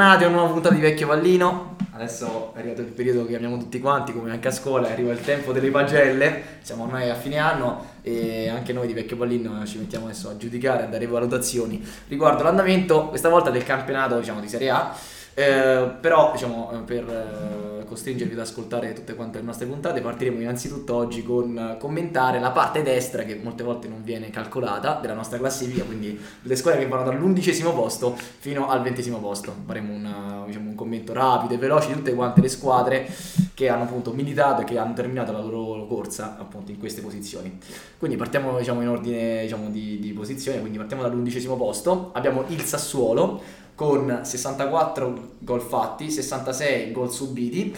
Bentornati a una nuova puntata di Vecchio Pallino. Adesso è arrivato il periodo che amiamo tutti quanti, come anche a scuola, arriva il tempo delle pagelle. Siamo ormai a fine anno e anche noi di Vecchio Pallino ci mettiamo adesso a giudicare, a dare valutazioni riguardo l'andamento, questa volta del campionato diciamo, di Serie A. Eh, però diciamo, eh, per eh, costringervi ad ascoltare tutte quante le nostre puntate. Partiremo innanzitutto oggi con commentare la parte destra che molte volte non viene calcolata della nostra classifica quindi le squadre che vanno dall'undicesimo posto fino al ventesimo posto. Faremo una, diciamo, un commento rapido e veloce di tutte quante le squadre che hanno appunto militato e che hanno terminato la loro corsa appunto in queste posizioni. Quindi partiamo diciamo, in ordine diciamo, di, di posizione quindi partiamo dall'undicesimo posto. Abbiamo il Sassuolo con 64 gol fatti, 66 gol subiti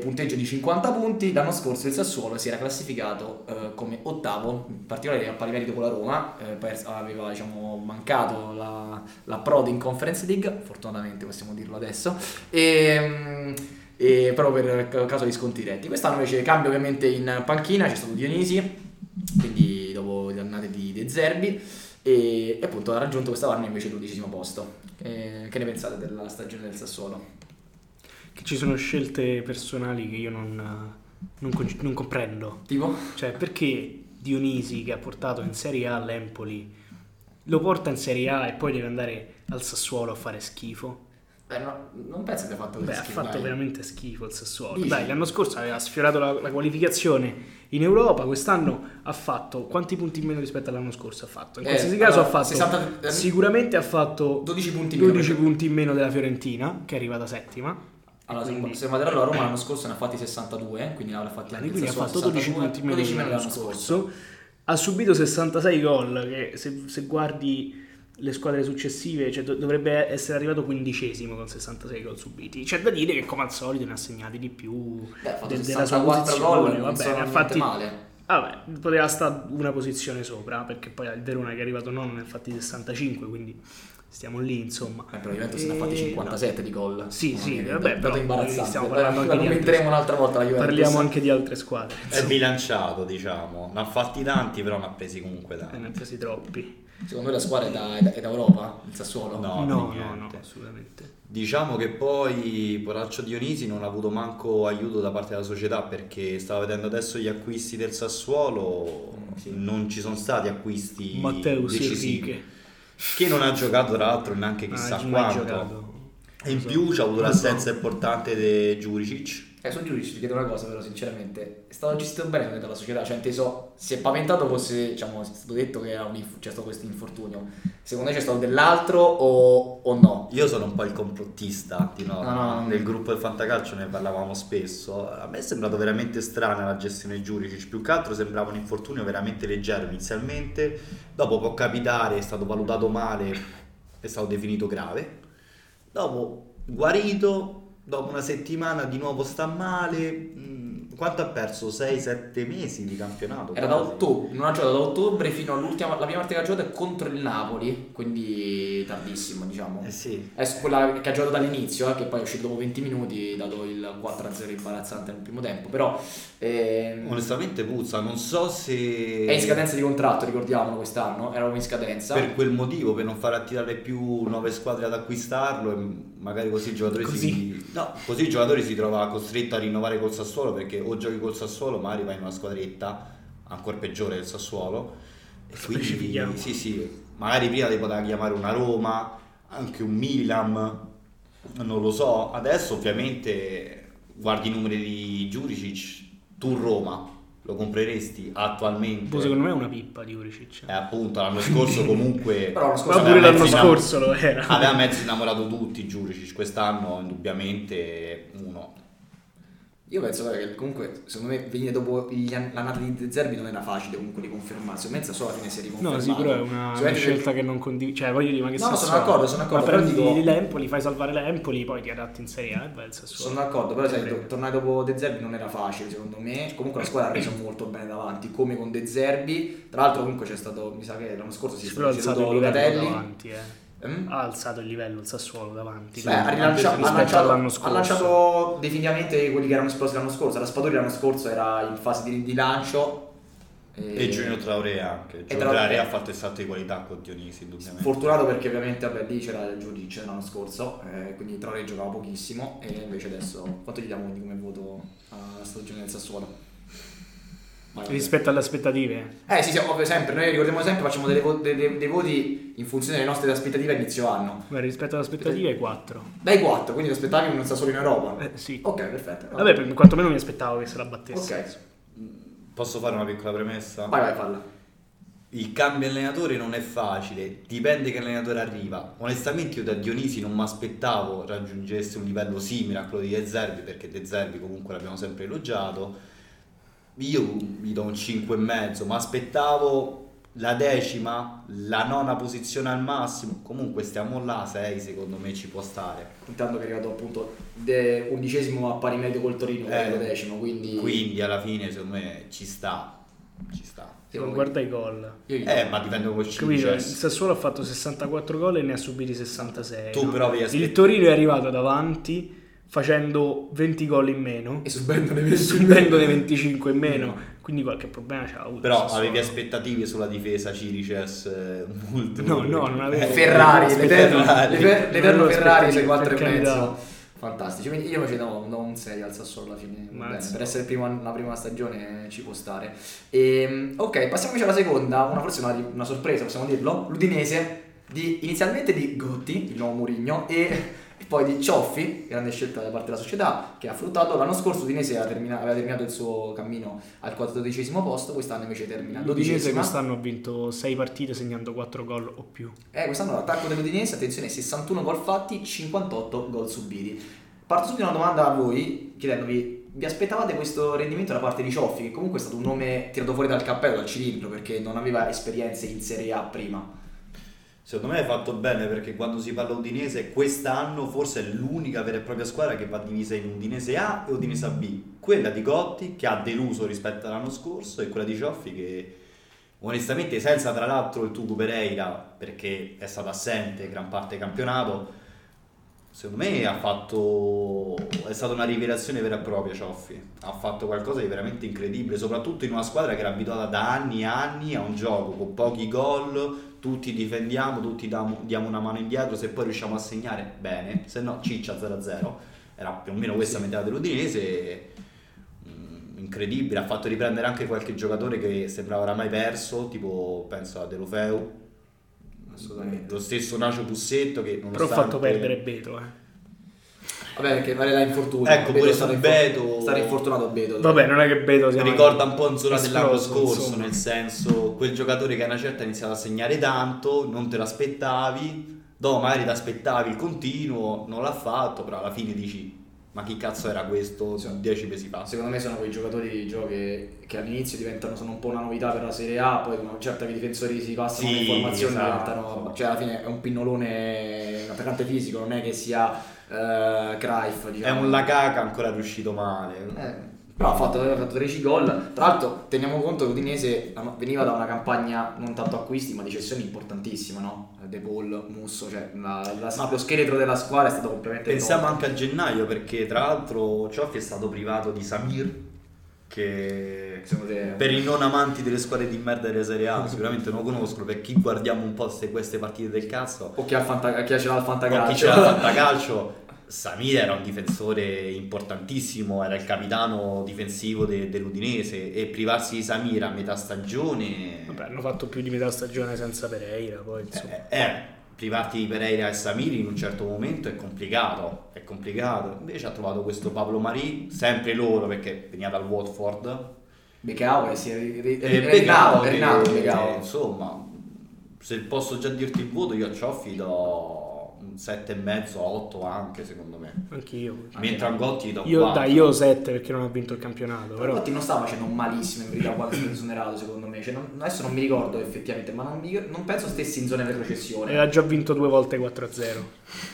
punteggio di 50 punti. L'anno scorso il Sassuolo si era classificato eh, come ottavo, in particolare a pari merito con la Roma, eh, aveva diciamo, mancato la, la Prod in Conference League, fortunatamente possiamo dirlo adesso, e, e proprio per caso di sconti diretti. Quest'anno invece cambia ovviamente in panchina, c'è stato Dionisi, quindi dopo le annate di De Zerbi e, e appunto ha raggiunto quest'anno invece il dodicesimo posto. Che, che ne pensate della stagione del Sassuolo? Che ci sono scelte personali che io non, non, non comprendo. Tipo? Cioè, perché Dionisi che ha portato in Serie A l'Empoli lo porta in Serie A e poi deve andare al Sassuolo a fare schifo? Beh, no, non penso che abbia fatto Beh, schifo. ha fatto dai. veramente schifo il Sassuolo. Dai, l'anno scorso aveva sfiorato la, la qualificazione in Europa, quest'anno ha fatto quanti punti in meno rispetto all'anno scorso ha fatto? In Eh, qualsiasi caso allora, ha fatto 60 eh, sicuramente ha fatto 12 punti in meno 12 perché- punti in meno della Fiorentina, che è arrivata settima. Allora, se, Quindi- se guardate la Roma l'anno scorso ne ha fatti 62, quindi ne avrà fatti anche il quindi ha fatto 12 62, punti in meno 12 meno dell'anno dell'anno scorso. Ha subito 66 gol, che se, se guardi le squadre successive cioè, do- dovrebbe essere arrivato quindicesimo con 66 gol subiti. C'è da dire che come al solito ne ha segnati di più Beh, de- della sua 64 posizione. gol, non va sono bene, ha fatti- male. Vabbè, poteva stare una posizione sopra, perché poi il Verona che è arrivato nono ne ha fatti 65, quindi stiamo lì, insomma. Eh, però Juventus ne ha fatti E- 57 di gol. Sì, sì, è- vabbè, è però imbarazzante. stiamo La- parlando la anche di commenteremo un'altra volta la Juventus. Parliamo anche di altre squadre. È insomma. bilanciato, diciamo. Ne ha fatti tanti, però ne ha presi comunque Eh, tanti. Ne ha presi troppi. Secondo me la squadra è da, è da- è d'Europa, il Sassuolo? No, no, no, no, assolutamente. Diciamo che poi Poraccio Dionisi non ha avuto manco aiuto da parte della società perché stava vedendo adesso gli acquisti del Sassuolo, sì. non ci sono stati acquisti Matteo decisivi. Enrique. Che non ha giocato tra l'altro neanche chissà Ah, quanto. E in più c'ha avuto l'assenza importante di Giuricic. Eh, su giudici ti chiedo una cosa, però, sinceramente. È stato gestito bene dalla società, cioè, inteso, si è paventato fosse, diciamo, è stato detto che inf- c'è stato questo infortunio. Secondo te c'è stato dell'altro o, o no? Io sono un po' il complottista di Norma, No, no. nel gruppo del Fantacalcio ne parlavamo spesso. A me è sembrato veramente strana la gestione di Giuricic, più che altro sembrava un infortunio veramente leggero inizialmente, dopo può capitare, è stato valutato male, è stato definito grave. Dopo guarito, dopo una settimana di nuovo sta male. mm, Quanto ha perso? 6-7 mesi di campionato? Era da quasi. ottobre, non ha giocato da ottobre fino all'ultima, la prima partita che ha giocato è contro il Napoli, quindi tardissimo, diciamo. Eh sì. È quella che ha giocato dall'inizio, eh, che poi è uscito dopo 20 minuti, dato il 4-0 imbarazzante nel primo tempo, però ehm, Onestamente puzza, non so se... è in scadenza di contratto, ricordiamolo quest'anno, era in scadenza. per quel motivo, per non far attirare più nuove squadre ad acquistarlo e magari così il giocatore si Così. no, così il giocatore si trova costretto a rinnovare col Sassuolo perché o giochi col Sassuolo, magari vai in una squadretta ancora peggiore del Sassuolo e quindi sì, sì, magari prima ti poteva chiamare una Roma, anche un Milan, non lo so. Adesso ovviamente guardi i numeri di Juricic, tu Roma lo compreresti attualmente? Boh, secondo me è una pippa di Uricic. Eh, appunto, l'anno scorso comunque Però l'anno scorso pure l'anno scorso lo era. aveva mezzo innamorato tutti Giuricic, quest'anno indubbiamente uno. Io penso guarda, che comunque, secondo me, venire dopo an- l'annata di De Zerbi non era facile comunque riconfermarsi. O mezza solo alla fine si è riconfermato. No, sì, però è una, una scelta che non condivido. Cioè, voglio dire, ma che No, sono Sassuolo? d'accordo, sono d'accordo, Ma però dico- l'Empoli, fai salvare l'Empoli, poi ti adatti in Serie A e vai al Sassuolo. Sono d'accordo, però sai, tornare dopo De Zerbi non era facile secondo me. Comunque la squadra ha reso molto bene davanti, come con De Zerbi. Tra l'altro comunque c'è stato, mi sa che l'anno scorso si è stato ceduto Locatelli. davanti, eh. Mm? Ha alzato il livello il Sassuolo davanti. Beh, ha, Quindi, rilancia- ha lanciato, all'anno ha scorso. lanciato definitivamente quelli che erano esplosi l'anno scorso. La Spadori l'anno scorso era in fase di, di lancio. E Giulio Traoré anche. Giulio Traoré- ha fatto il salto di qualità con Dionisi, indubbiamente. Fortunato perché ovviamente vabbè, lì c'era il giudice l'anno scorso, eh, quindi Traoré giocava pochissimo e invece adesso quanto gli diamo quindi come voto alla stagione del Sassuolo? Rispetto alle aspettative. Eh sì, sì, ovvio, sempre, noi ricordiamo sempre, facciamo delle vo- dei, dei- dei voti in funzione delle nostre aspettative a inizio anno. Beh, rispetto alle aspettative 4. Dai 4, quindi ti aspettavi un Sassuolo in Europa? Eh, sì. Ok, perfetto. Vabbè, per, quantomeno mi aspettavo che se la battesse. Ok, Posso fare una piccola premessa? vai vai falla. Il cambio allenatore non è facile, dipende che allenatore arriva. Onestamente io da Dionisi non mi aspettavo raggiungesse un livello simile a quello di De Zerbi, perché De Zerbi comunque l'abbiamo sempre elogiato. Io gli do un 5,5, ma aspettavo la decima, la nona posizione al massimo. Comunque stiamo là, 6 secondo me ci può stare. Intanto che è arrivato appunto de- undicesimo a pari merito col Torino, Eh, decimo, quindi... Quindi alla fine secondo me ci sta, ci sta. Sì, Non guarda i gol. Eh, ma dipende come ci Capito? Il. Sassuolo ha fatto 64 gol e ne ha subiti 66. Tu no? però avevi Il aspettato. Torino è arrivato davanti facendo 20 gol in meno, E subendone 20 subendone 25 in meno, quindi qualche problema c'ha avuto. Però avevi aspettative sulla difesa Cirices eh, molto No, no, non avevo- Eh, Ferrari, l'eterno, Ferrari. Ferrari sui 4 per e mezzo. Fantastici, quindi io invece do, do un 6 al Sassuolo alla fine. bene, per essere prima, la prima stagione ci può stare. E, ok, passiamoci alla seconda, una forse una, una sorpresa, possiamo dirlo. L'Udinese, di, inizialmente di Gotti, il nuovo Murigno, e, e poi di Cioffi, grande scelta da parte della società, che ha fruttato. L'anno scorso l'Udinese aveva termina- aveva terminato il suo cammino al 14 posto, quest'anno invece termina L'Udinese 12 quest'anno ha vinto 6 partite segnando 4 gol o più. eh, quest'anno l'attacco dell'Udinese, attenzione, 61 gol fatti, 58 gol subiti. Parto subito una domanda a voi, chiedendovi, vi aspettavate questo rendimento da parte di Cioffi, che comunque è stato un nome tirato fuori dal cappello, dal cilindro, perché non aveva esperienze in Serie A prima? Secondo me hai fatto bene perché quando si parla udinese quest'anno forse è l'unica vera e propria squadra che va divisa in Udinese A e Udinese B. Quella di Gotti che ha deluso rispetto all'anno scorso e quella di Cioffi che onestamente senza tra l'altro il Tugu Pereira perché è stato assente gran parte del campionato secondo me ha fatto è stata una rivelazione vera e propria Cioffi ha fatto qualcosa di veramente incredibile soprattutto in una squadra che era abituata da anni e anni a un gioco con pochi gol tutti difendiamo tutti diamo, diamo una mano indietro se poi riusciamo a segnare bene se no ciccia 0-0 era più o meno questa metà dell'Udinese Mm, incredibile ha fatto riprendere anche qualche giocatore che sembrava oramai perso tipo penso a Delofeu Assolutamente. lo stesso Nacio Bussetto che Però ha fatto perdere Beto. Eh. Vabbè, perché vale la infortunio. Ecco, pure è stato su Beto- Stare infortunato a Beto. Vabbè, non è che Beto sia ricorda un po' in zona dell'anno scorso, insomma. nel senso quel giocatore che a una certa ha iniziato a segnare tanto, non te l'aspettavi, dopo magari ti aspettavi il continuo, non l'ha fatto, però alla fine dici ma chi cazzo era questo Sì. dieci mesi fa? Secondo me sono quei giocatori di gioco che, che all'inizio diventano sono un po' una novità per la Serie A, poi con una certa che i difensori si passano Sì, le informazioni esatto. diventano. Cioè alla fine è un pinnolone, un attaccante fisico, non è che sia eh. È Diciamo. un Lacaka ancora riuscito male. Eh, però ha fatto, ha fatto 13 gol. Tra l'altro teniamo conto che Udinese veniva da una campagna non tanto acquisti ma di cessioni importantissima, no? De Paul, Musso, cioè la- la- Ma- lo scheletro della squadra è stato completamente Pensiamo tolto. anche a gennaio perché tra l'altro Cioffi è stato privato di Samir che te- per i non amanti delle squadre di merda della Serie A sicuramente non lo conoscono per chi guardiamo un po' ste- queste partite del cazzo O chi, ha fanta- chi ce l'ha il o fantacalcio. chi c'era al fantacalcio Samir era un difensore importantissimo era il capitano difensivo de- dell'Udinese e privarsi di Samir a metà stagione Vabbè, hanno fatto più di metà stagione senza Pereira, poi insomma. Eh, eh, privarti di Pereira e Samiri in un certo momento è complicato, è complicato. Invece ha trovato questo Pablo Marì, sempre loro perché veniva dal Watford. Becao che si è E è rinato, Becao. insomma, se posso già dirti il voto, io a Cioffi do un 7,5, 8 anche secondo me. Anch'io. Mentre a Gotti gli do Io, 4. dai, io 7 perché non ha vinto il campionato. Però Totti non stava facendo malissimo in verità quando è stato esonerato secondo me. Cioè, non- adesso non mi ricordo effettivamente, ma non, mi- non penso stessi in zona di retrocessione. aveva già vinto due volte 4-0.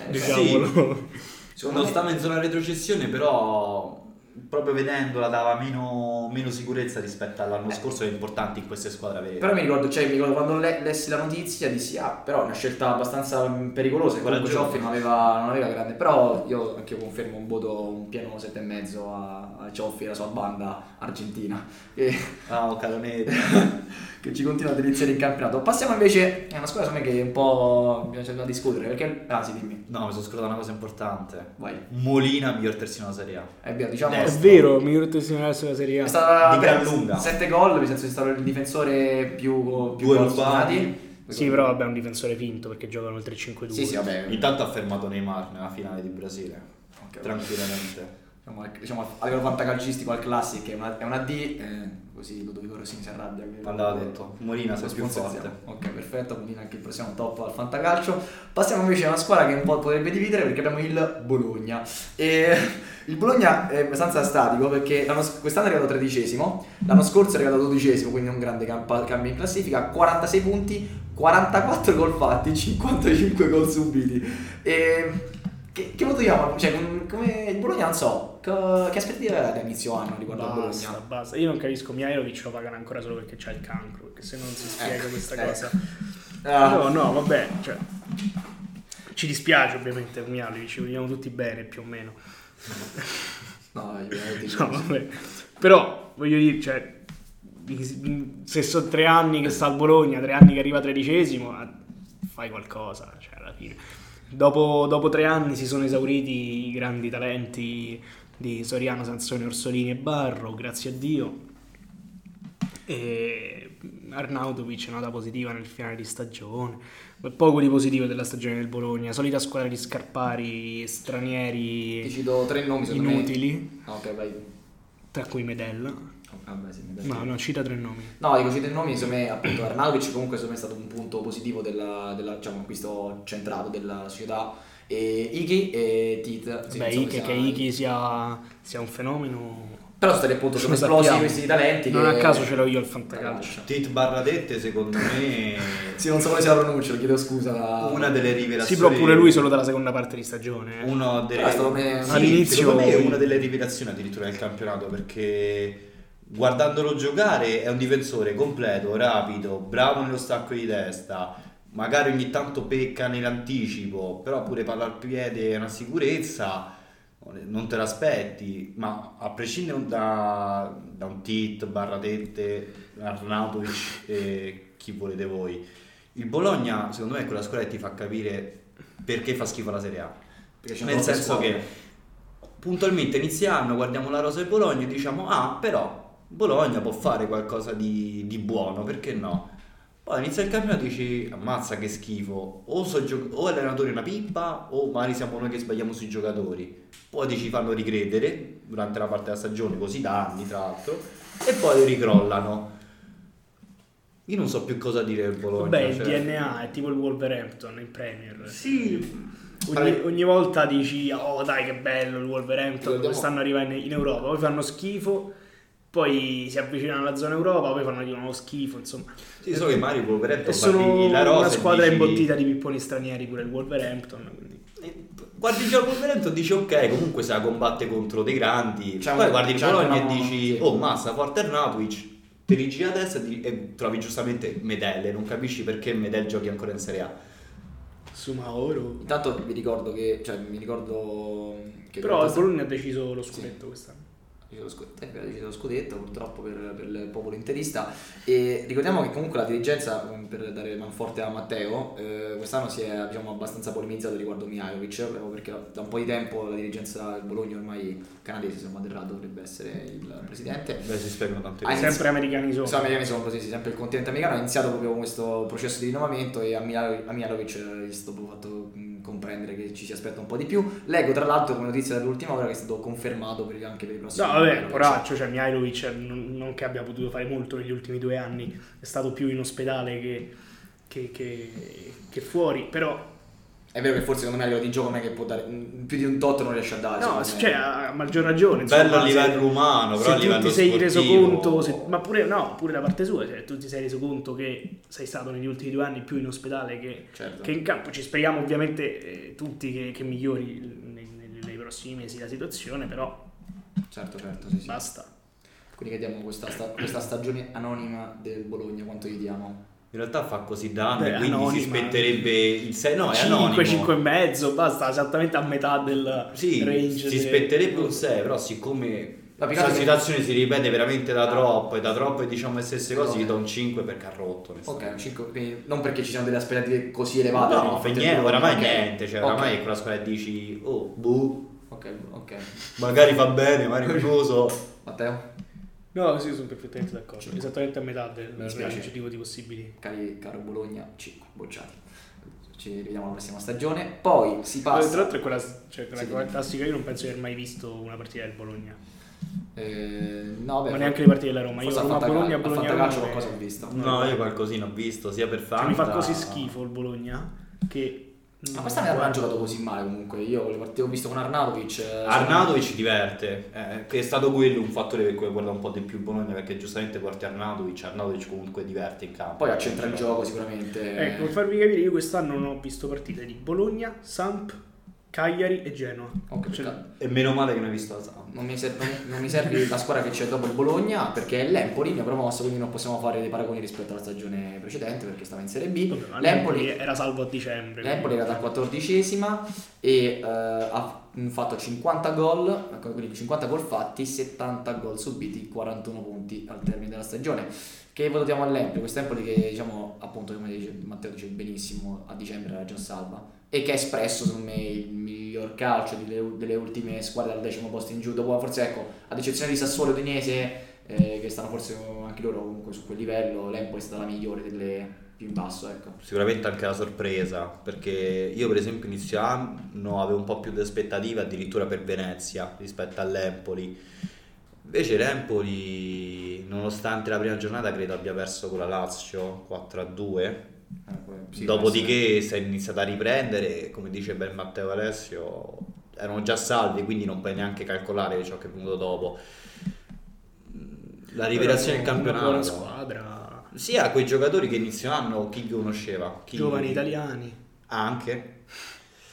Eh, Diciamolo. Secondo non me- stava in zona retrocessione, però proprio vedendola dava meno, meno sicurezza rispetto all'anno scorso è importante in queste squadre avere. Però mi ricordo, cioè, mi ricordo quando le- lessi la notizia dissi ah, però è una scelta abbastanza mm, pericolosa, e comunque. Cioffi non aveva, non aveva grande, però io anche io confermo un voto, un pieno 7,5 a, a Cioffi e la sua banda argentina, Ah, oh, Calonetta. che ci continua a deliziare in campionato. Passiamo invece, è una squadra me che un po' bisogna da discutere, perché, ah sì dimmi, No, mi sono scordato una cosa importante. vai, Molina, miglior terzino della Serie A. è vero, diciamo... Eh, È vero, miglior testimone della Serie È A. stata Di gran lunga. 7 gol, nel senso che è stato il difensore più, più Due rubati. Sì, però vabbè, è un difensore finto perché giocano il 3-5-2. Sì, sì, vabbè. Intanto ha fermato Neymar nella finale di Brasile. Ok, Tranquillamente. Diciamo, a livello fantacalcistico al classic è una, è una D, eh, così Ludovico Rossini si arrabbia. Andava detto. Molina sei più forte. Ok, perfetto, quindi anche il prossimo top al fantacalcio. Passiamo invece a una squadra che un po' potrebbe dividere perché abbiamo il Bologna. E il Bologna è abbastanza statico perché quest'anno è arrivato tredicesimo, l'anno scorso è arrivato dodicesimo, quindi un grande campa- cambio in classifica, 46 punti, 44 gol fatti, 55 gol subiti. E che, che voto diamo? Cioè, com- come il Bologna non so, co- che aspettative avete a inizio anno riguardo al Basta, Bologna? basta. Io non capisco, Mihailovic lo pagano ancora solo perché c'ha il cancro, perché se non si spiega Ecco, questa ecco. cosa. Ah. No, no, vabbè, cioè, ci dispiace ovviamente per Mihailovic, ci vogliamo tutti bene più o meno. No, io No, vabbè. Però, voglio dire, cioè, se sono tre anni che sta al Bologna, tre anni che arriva tredicesimo, ah, fai qualcosa, cioè, alla fine. Dopo, dopo tre anni si sono esauriti i grandi talenti di Soriano, Sansone, Orsolini e Barro, grazie a Dio. E Arnautovic nota positiva nel finale di stagione. Poco di positivo della stagione del Bologna, solita squadra di scarpari, Ti stranieri cito tre nomi inutili, me. Ah, ok, vai. tra cui Medella. Vabbè, sì, mi dai. No, no, cita tre nomi. No, dico cito i nomi, secondo me appunto Arnautovic comunque secondo me è stato un punto positivo della, della diciamo, acquisto centrato della società. E Iki e Tit. sì, Beh, sia- che Iki sia, sia un fenomeno. Però sono stati appunto sono Lo esplosi questi talenti. Non che- a caso ce l'ho io al fantacalcio. Tit barra dette, secondo me, Sì, non so come sia la pronuncia, lo chiedo scusa. La... una delle Sì, rivelazioni. però pure lui solo dalla seconda parte di stagione. eh. Uno delle... Me- Sì, All'inizio- secondo me è una delle rivelazioni addirittura del campionato perché guardandolo giocare è un difensore completo, rapido, bravo nello stacco di testa, magari ogni tanto pecca nell'anticipo, però pure palla al piede è una sicurezza, non te l'aspetti, ma a prescindere da, da un tit, barra tette, Arnautovic e chi volete voi, il Bologna secondo me è quella squadra che ti fa capire perché fa schifo la Serie A. Nel senso squadre. che puntualmente inizia anno, guardiamo la rosa del Bologna e diciamo ah però Bologna può fare qualcosa di, di buono, perché no? Poi inizia il campionato e dici ammazza che schifo, o, so gio- o l'allenatore è una pippa o magari siamo noi che sbagliamo sui giocatori. Poi ti ci fanno ricredere durante la parte della stagione, così da anni tra l'altro, e poi ricrollano. Io non so più cosa dire del Bologna. Vabbè, il cioè- DNA è tipo il Wolverhampton in Premier. Sì, Ogni, ogni volta dici, oh dai che bello il Wolverhampton, Ricordiamo- quest'anno arriva in, in Europa, poi fanno schifo, poi si avvicinano alla zona Europa, poi fanno di nuovo schifo, insomma. sì, so che Mario Wolverhampton sono la rosa una squadra dici- imbottita di pipponi stranieri pure il Wolverhampton, quindi... Guardi il gioco Wolverhampton dici ok, comunque se la combatte contro dei grandi. C'è Poi un- guardi il Bologna e dici sì. oh massa, forte Arnautovic, ti rigi a destra e, trovi giustamente Medelle, non capisci perché Medel giochi ancora in Serie A. Sumaoro. Intanto vi ricordo che, cioè, mi ricordo che Però il Bologna ha deciso lo scudetto quest'anno. Deciso lo scudetto, eh, scudetto purtroppo per, per il popolo interista e ricordiamo che comunque la dirigenza um, per dare manforte a Matteo eh, quest'anno si è diciamo, abbastanza polemizzato riguardo Mihailovic proprio perché da un po' di tempo la dirigenza del Bologna ormai canadese se non vado errato dovrebbe essere il presidente Beh, si spiegano tante cose. Sempre americani sono. Insomma, americani sono così, sì, sempre il continente americano ha iniziato proprio con questo processo di rinnovamento e a eh, gli è stato fatto comprendere che ci si aspetta un po' di più. Leggo tra l'altro come notizia dell'ultima ora che è stato confermato per, anche per i prossimi No, vabbè, poraccio, cioè Mihailovic non, non che abbia potuto fare molto negli ultimi due anni, è stato più in ospedale che, che- che- che fuori, però È vero che forse secondo me a livello di gioco non è che può dare mh, più di un tot non riesce a dare. no, cioè, a maggior ragione. insomma, Bello a se- livello umano, però a se tu livello ti sei reso conto, se- ma pure, no, pure da parte sua, cioè, tu ti sei reso conto che sei stato negli ultimi due anni più in ospedale che, Certo. che in campo. Ci speriamo ovviamente eh, tutti che, che migliori nei, nei- nei prossimi mesi la situazione, però Certo, certo, sì, sì. Basta. Quindi che diamo questa, sta- questa stagione anonima del Bologna, quanto gli diamo? In realtà fa così da anni, Beh, quindi anonima. si spetterebbe il 6. No, è 5, anonimo. 5 e mezzo, basta, esattamente a metà del Sì, range. si de- spetterebbe un 6, però siccome La situazione si ripete veramente da Ah. troppo e da troppo e diciamo le stesse cose, Ok. gli do un 5 perché ha rotto. Ok, un 5, quindi non perché ci siano delle aspettative così elevate. No, no, niente, oramai ok. niente, cioè oramai è quella squadra che dici, oh, buh, Ok, ok. magari fa bene, magari non so. Matteo? No, sì, sono perfettamente d'accordo. Esattamente a metà del range di possibili. Cari, caro Bologna, 5, bocciati. Ci rivediamo alla prossima stagione. Poi si Tra passa. l'altro è quella, cioè, quella Sì, classica, io non penso di aver mai visto una partita del Bologna. Eh, no, beh, Ma neanche le partite della Roma. Io Roma, Bologna, a Bologna, Fantacalcio Roma, qualcosa ho visto. No, io qualcosina ho visto, sia per Cioè, fanta... mi fa così schifo il Bologna che... Ma quest'anno non ha giocato così male comunque. Io le partite ho visto con Arnautovic. eh, Arnautovic diverte, eh, che è stato quello un fattore per cui guarda un po' di più Bologna perché giustamente porti Arnautovic, Arnautovic comunque diverte in campo. Poi accentra il gioco sicuramente. Ecco, per farvi capire, io quest'anno non ho visto partite di Bologna, Samp, Cagliari e Genoa. Ok, Cioè. E meno male che non hai visto la Samp. non, mi serve, non mi- mi serve la squadra che c'è dopo il Bologna perché è l'Empoli, mia promossa, quindi non possiamo fare dei paragoni rispetto alla stagione precedente perché stava in Serie B. vabbè, L'Empoli, era salvo a dicembre. l'Empoli era da quattordicesima e eh, ha fatto 50 gol, quindi 50 gol fatti, 70 gol subiti, 41 punti al termine della stagione. Che votiamo all'Empoli? Questo Empoli che diciamo appunto come dice Matteo dice benissimo a dicembre era già salva e che ha espresso secondo me il miglior calcio delle, delle ultime squadre dal decimo posto in giù dopo forse ecco ad eccezione di Sassuolo e Udinese eh, che stanno forse anche loro comunque su quel livello l'Empoli è stata la migliore delle più in basso ecco Sicuramente anche la sorpresa, perché io per esempio inizio anno avevo un po' più di aspettative addirittura per Venezia rispetto all'Empoli. Invece l'Empoli, nonostante la prima giornata, credo abbia perso con la Lazio 4-2. Eh, poi- sì, Dopodiché si è iniziato a riprendere, come dice ben Matteo Alessio, erano già salvi, quindi non puoi neanche calcolare ciò che è venuto dopo. La rivelazione del Una buona campionato. squadra, Sia quei giocatori che inizio anno chi conosceva? Chi... giovani italiani, Anche.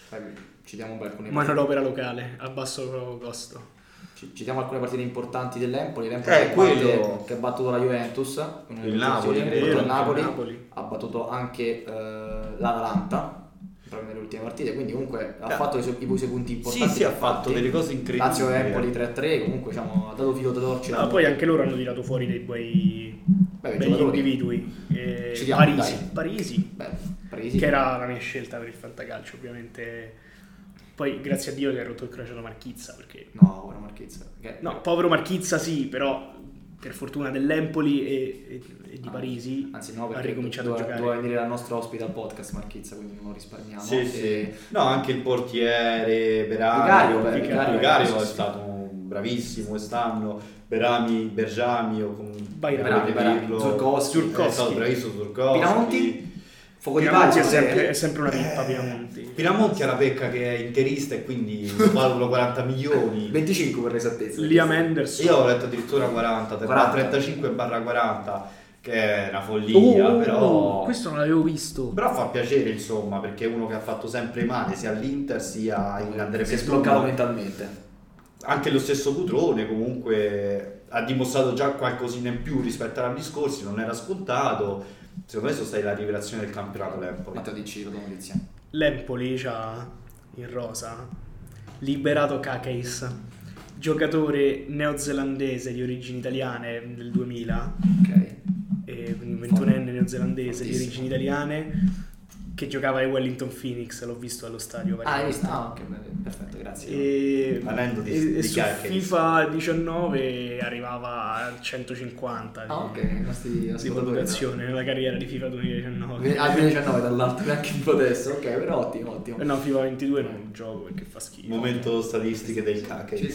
Poi citiamo poi alcune manodopera locale a basso costo. Ci- Citiamo alcune partite importanti dell'Empoli. L'Empoli Eh, che, quello- batte- che ha battuto la Juventus, Il Napoli, ha battuto il Napoli, Napoli. ha battuto anche eh, l'Atalanta proprio nelle ultime partite. Quindi, comunque, ha Eh. fatto i suoi, i suoi punti Sì, importanti. sì, ha li fatto delle cose incredibili. Lazio e Empoli 3-3. Comunque, diciamo, ha dato filo da torcere. No, poi anche loro hanno tirato fuori dei bei, Beh, individui. Eh, Parisi. Parisi, Beh, presi. che era la mia scelta per il fantacalcio, ovviamente. Poi grazie a Dio che ha rotto il crociato Marchizza, perché No, ora Marchizza. Che- No, povero Marchizza sì, però per fortuna dell'Empoli e, e- e di Ah, Parisi Anzi, no, ha perché ricominciato doveva, a giocare. doveva venire al nostro ospite al podcast Marchizza, quindi non lo risparmiamo. Sì, E- sì. No, anche il portiere, Berami. Vicario, beh, Vicario, Vicario sì, è stato bravissimo quest'anno. Berami, Bergiami o come Bairami, Berami, dirlo. Zurkowski. È stato bravissimo Zurkowski. Pinamonti? Fuoco di Pinamonti è sempre, se- è sempre una pippa Pinamonti. Pinamonti ha la pecca che è interista e quindi lo valutano 40 milioni. 25 per l'esattezza. Liam Anderson. Io ho letto addirittura 40, 40. 35 barra 40, che è una follia, Oh, però... questo non l'avevo visto. Però fa piacere, insomma, perché è uno che ha fatto sempre male, sia all'Inter sia in Andrea si è sbloccato mentalmente. Anche lo stesso Cutrone comunque ha dimostrato già qualcosina in più rispetto agli anni scorsi, non era scontato. Secondo me sono stati la rivelazione del campionato l'Empoli. Matteo dici la tua notizia. L'Empoli c'ha in rosa liberato Kakais, giocatore neozelandese di origini italiane del 2000, Ok. e quindi un 21enne neozelandese di origini italiane che giocava ai Wellington Phoenix, l'ho visto allo stadio. Ah, hai visto? Ah, ok, bene, perfetto, grazie. E, e- di e su chiacchiere. FIFA 19 arrivava al 150 Ah, ok, di, i nostri di valutazione nella carriera di FIFA 2019. Ah, 2019 dall'altro, neanche il adesso. Ok, però ottimo, ottimo. Eh no, FIFA 22 non gioco perché fa schifo. Momento statistiche del Ci, cacchio. ci,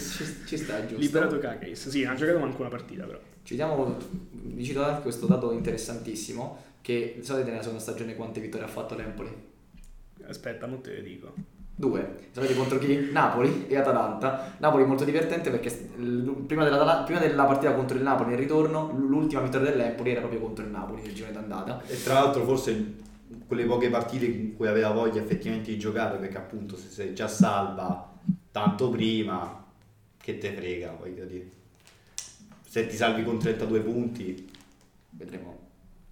ci sta, giusto. Liberato Kakais, sì, non ha giocato manco una partita però. Ci diamo, vi cito anche questo dato interessantissimo, che sapete nella seconda stagione quante vittorie ha fatto l'Empoli? Aspetta, mo te le dico. Due. Sapete contro chi? Napoli e Atalanta. Napoli molto divertente perché prima della, prima della partita contro il Napoli nel ritorno, l'ultima vittoria dell'Empoli era proprio contro il Napoli nel girone d'andata. E tra l'altro forse quelle poche partite in cui aveva voglia effettivamente di giocare, perché appunto se sei già salva tanto prima, che te frega, voglio dire. Se ti salvi con 32 punti, Vedremo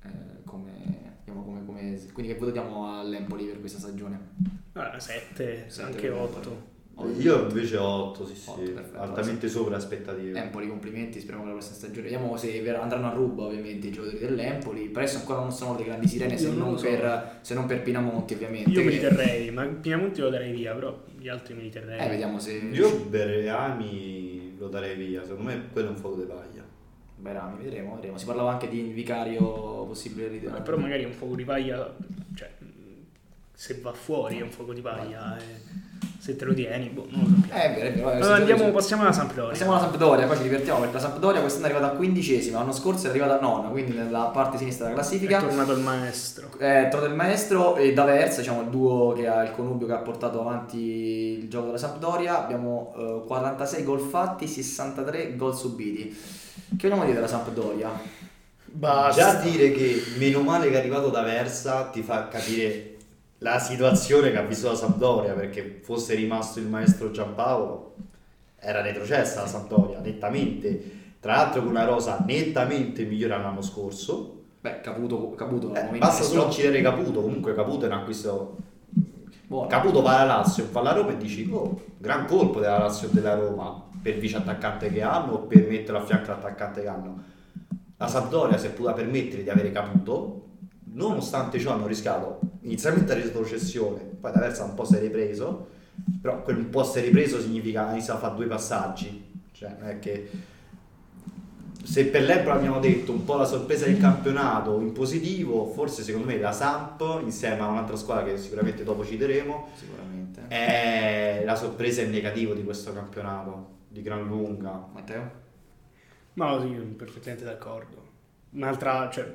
eh, come, vediamo come, come- Quindi che voto diamo all'Empoli per questa stagione? Ah, 7, Sette anche per 8. io invece ho 8, sì, sì, Otto, perfetto. altamente sopra aspettative. Empoli, complimenti, speriamo che la prossima stagione. Vediamo se andranno a ruba ovviamente i giocatori dell'Empoli. Per adesso ancora non sono delle grandi sirene se non so. per, se non per Pinamonti ovviamente. Io me li che- terrei, ma Pinamonti lo darei via, però gli altri me li terrei. Eh, vediamo se... Io Bereami lo darei via, secondo me quello è un fuoco di paglia. Beh, Rami, vedremo, vedremo. Si parlava anche di vicario possibile. Eh, però magari è un fuoco di paglia, se va fuori è un fuoco di paglia, eh, se te lo tieni, boh, non lo sappiamo. Eh, è vero, è vero. Allora andiamo, passiamo alla Sampdoria. Passiamo alla Sampdoria, qua ci divertiamo perché la Sampdoria quest'anno è arrivata a quindicesima, l'anno scorso è arrivata a nona, quindi nella parte sinistra della È classifica. tornato il maestro. Eh, trovato il maestro e D'Aversa, diciamo il duo che ha il connubio che ha portato avanti il gioco della Sampdoria. Abbiamo eh, 46 gol fatti, 63 gol subiti. Che vogliamo dire della Sampdoria? Già dire che meno male che è arrivato da Versa ti fa capire la situazione che ha vissuto la Sampdoria perché fosse rimasto il maestro Giampaolo era retrocessa la Sampdoria nettamente. Tra l'altro con una rosa nettamente migliore all'anno scorso. Beh, Caputo, Caputo Eh, basta solo uccidere Caputo. Comunque Caputo è un acquisto Buono. Caputo va alla Lazio va alla Roma e dici oh gran colpo della Lazio e della Roma per il vice attaccante che hanno o per metterlo a fianco all'attaccante che hanno. La Sampdoria si è potuta permettere di avere Caputo nonostante ciò hanno rischiato inizialmente la retrocessione poi da versa un po' si è ripreso però quel un po' si è ripreso significa inizia a fare due passaggi cioè non è che se per l'Empoli abbiamo detto un po' la sorpresa del campionato in positivo forse secondo me la Samp insieme a un'altra squadra che sicuramente dopo citeremo Sicuramente. è la sorpresa in negativo di questo campionato di gran lunga Matteo? No, sì, perfettamente d'accordo. Un'altra cioè,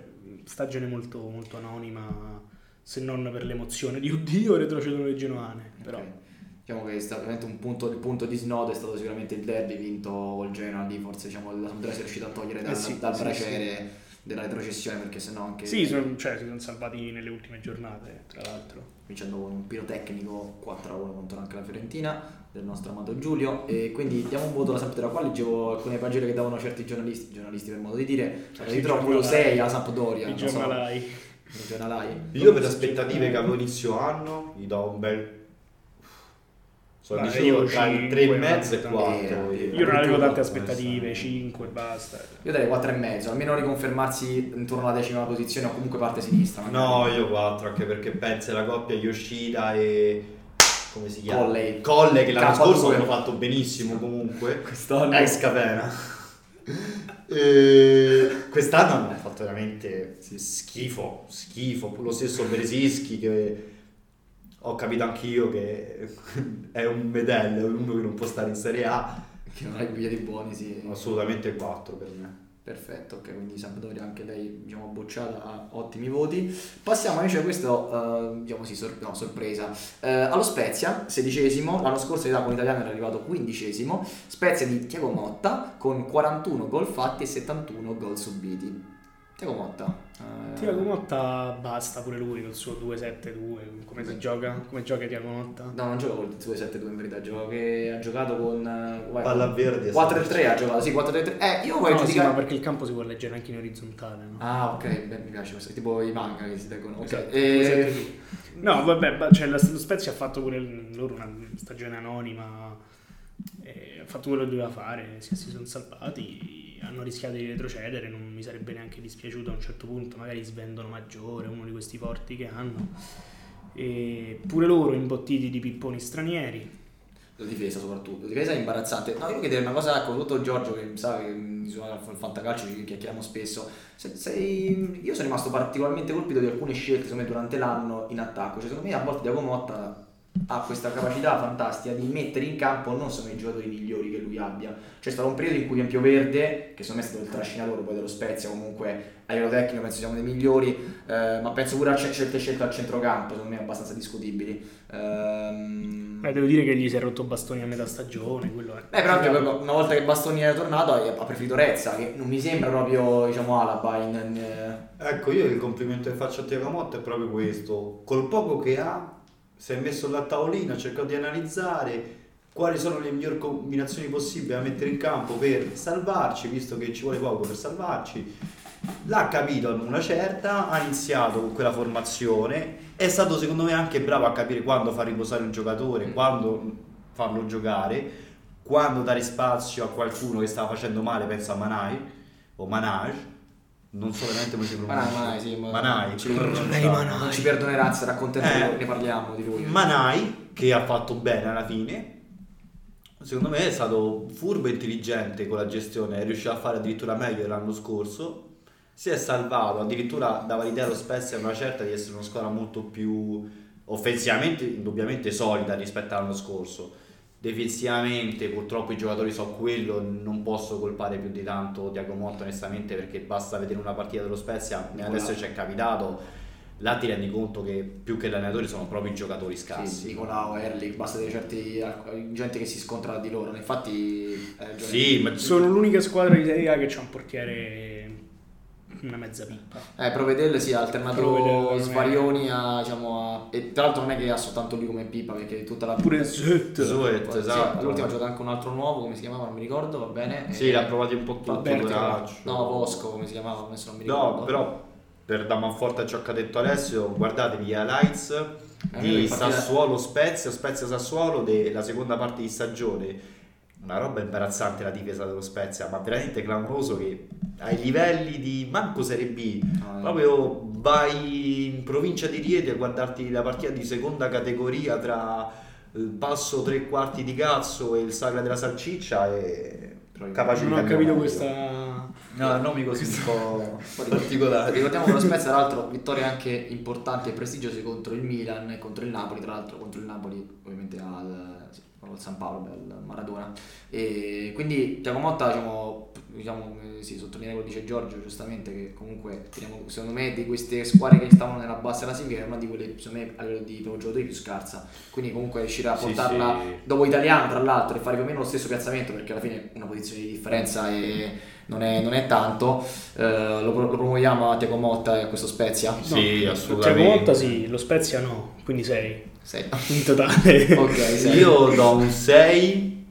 stagione molto, molto anonima, se non per l'emozione di oddio retrocedono le genoane. Però. Diciamo che è stato veramente un punto, il punto di snodo è stato sicuramente il derby vinto col Genoa lì forse diciamo la Sampdoria si è riuscita a togliere dal, Eh sì, dal sì, braciere della retrocessione perché sennò anche Sì, sono, cioè, si sono salvati nelle ultime giornate, tra l'altro. vincendo con un pirotecnico 4-1 contro anche la Fiorentina del nostro amato Giulio e quindi diamo un voto alla Sampdoria qua leggevo alcune pagine che davano certi giornalisti giornalisti per modo di dire cioè, Sì, io trovo giornalai. 6 alla Sampdoria I so, giornalai. i giornalai io per le aspettative che avevo inizio anno gli do un bel so, Dai, dicevo io tra il cinque, 3 e mezzo e ma- 4 Eh, Io non avevo tante aspettative, 5 basta. io darei 4 e mezzo almeno riconfermarsi intorno alla decima posizione o comunque parte sinistra magari. No, io 4, anche perché penso alla coppia Yoshida e... come si chiama? Colley. Colle che l'anno K2. scorso hanno fatto benissimo comunque. quest'anno Ex Capena. E quest'anno hanno fatto veramente schifo, schifo. Lo stesso Beresischi che ho capito anch'io che è un medello, è uno che non può stare in Serie A. che non ha i biglietti buoni sì Assolutamente 4 per me. Perfetto, ok, quindi Sampdoria anche lei diciamo bocciata ha ottimi voti. Passiamo invece a questo, eh, diciamo sì, sor- no, sorpresa. Eh, allo Spezia, sedicesimo, l'anno scorso in età con l'italiano era arrivato quindicesimo, Spezia di Tiago Motta con 41 gol fatti e 71 gol subiti. Tiago Motta. eh, Tiago Motta basta pure lui col suo 2-7-2, come si gioca? Come gioca Tiago Motta? No, non gioca col 2-7-2 in verità, gioca che ha giocato con... eh, vai, Palla verde. 4-3 ha giocato, sì, 4-3. Eh, io voglio No, sì, giudicare... ma perché il campo si può leggere anche in orizzontale, no? Ah, ok, beh, mi piace questo, tipo i manga che si leggono. Ok, Esatto, e- 2-7-2. No, vabbè, cioè, la- lo Spezia ha fatto pure loro una stagione anonima, e ha fatto quello che doveva fare, si, si sono salvati, hanno rischiato di retrocedere, non mi sarebbe neanche dispiaciuto a un certo punto, magari svendono Maggiore, uno di questi forti che hanno. E pure loro imbottiti di pipponi stranieri. La difesa soprattutto, la difesa è imbarazzante. No, io chiederei una cosa, ecco, tutto Giorgio che sa che mm, suona il fantacalcio, ci chiacchieriamo spesso. Se- sei- io sono rimasto particolarmente colpito di alcune scelte, me, durante l'anno in attacco. Cioè, secondo me a volte Diago Motta ha questa capacità fantastica di mettere in campo non sono i giocatori migliori che lui abbia. C'è stato un periodo in cui Empio Verde, che secondo me è stato il trascinatore poi dello Spezia, comunque a livello tecnico penso siamo dei migliori, eh, ma penso pure a ce- certe scelte al centrocampo, secondo me abbastanza discutibili. Ehm, Eh, devo dire che gli si è rotto bastoni a metà stagione, quello è. Beh, però anche proprio una volta che Bastoni è tornato ha ha preferito Rezza, che non mi sembra proprio, diciamo, Alaba in... in- Ecco, io il complimento che faccio a Tiago Motta è proprio questo. Col poco che ha, si è messo là a tavolino, ha cercato di analizzare quali sono le migliori combinazioni possibili da mettere in campo per salvarci, visto che ci vuole poco per salvarci. L'ha capito ad una certa, ha iniziato con quella formazione, è stato secondo me anche bravo a capire quando far riposare il giocatore, quando farlo giocare, quando dare spazio a qualcuno che stava facendo male, pensa a Manai o Manage, non so veramente come si pronuncia. Manai, Manai, sì, ma- Manai, ci-? Manai. Non ci perdonerà se racconteremo, Eh. ne parliamo di lui. Manai che ha fatto bene alla fine secondo me è stato furbo e intelligente con la gestione è riuscito a fare addirittura meglio dell'anno scorso si è salvato addirittura dava l'idea allo Spezia una certa di essere una squadra molto più offensivamente indubbiamente solida rispetto all'anno scorso difensivamente purtroppo i giocatori so quello non posso colpare più di tanto Diaco Motta onestamente perché basta vedere una partita dello Spezia e adesso ci è capitato là ti rendi conto che più che allenatore sono proprio i giocatori scarsi Sì, Nicolao, Erlich, basta vedere certi gente che si scontra di loro. Infatti, ragione. Sì, ma Sono l'unica squadra di Serie A che c'ha un portiere una mezza pippa. Eh, Provedel si è alternato Provedel, Svarioni a, diciamo, a- e tra l'altro non è che ha soltanto lui come pippa perché tutta la Pure Zut. Zoet, Sì, esatto. all'ultimo ha giocato anche un altro nuovo, come si chiamava, non mi ricordo, va bene. Sì, Eh, l'ha provato un po' tutto. Veraccio. No, Bosco, come si chiamava, adesso non mi ricordo. No, però per da manforte a ciò che ha detto Alessio, guardatevi gli highlights Eh, di Sassuolo Spezia, Spezia Sassuolo della seconda parte di stagione. Una roba imbarazzante la difesa dello Spezia, ma veramente clamoroso che ai livelli di manco Serie B, No, no. proprio vai in provincia di Rieti a guardarti la partita di seconda categoria tra il passo tre quarti di cazzo e il sagra della salciccia e capace Non di ho capito questa. No, nomi così un po' particolari. Ricordiamo che lo Spezia, tra l'altro, vittorie anche importanti e prestigiose contro il Milan e contro il Napoli, tra l'altro contro il Napoli ovviamente al, sì, al San Paolo, beh, al Maradona. E quindi Tiago Motta, diciamo, diciamo eh, sì, sottolineare quello che dice Giorgio, giustamente, che comunque teniamo, secondo me di queste squadre che stavano nella bassa classifica è una di quelle, secondo me, a livello di proprio giocatori più scarsa. Quindi comunque riuscire a Sì, portarla sì. dopo italiano, tra l'altro, e fare più o meno lo stesso piazzamento, perché alla fine una posizione di differenza e non è, non è tanto. Eh, lo, lo promuoviamo a Tiago Motta e a questo Spezia. Sì, Tiago assolutamente. Motta sì, lo Spezia no, quindi 6 Sei. in totale. Ok, sei. Io do un 6,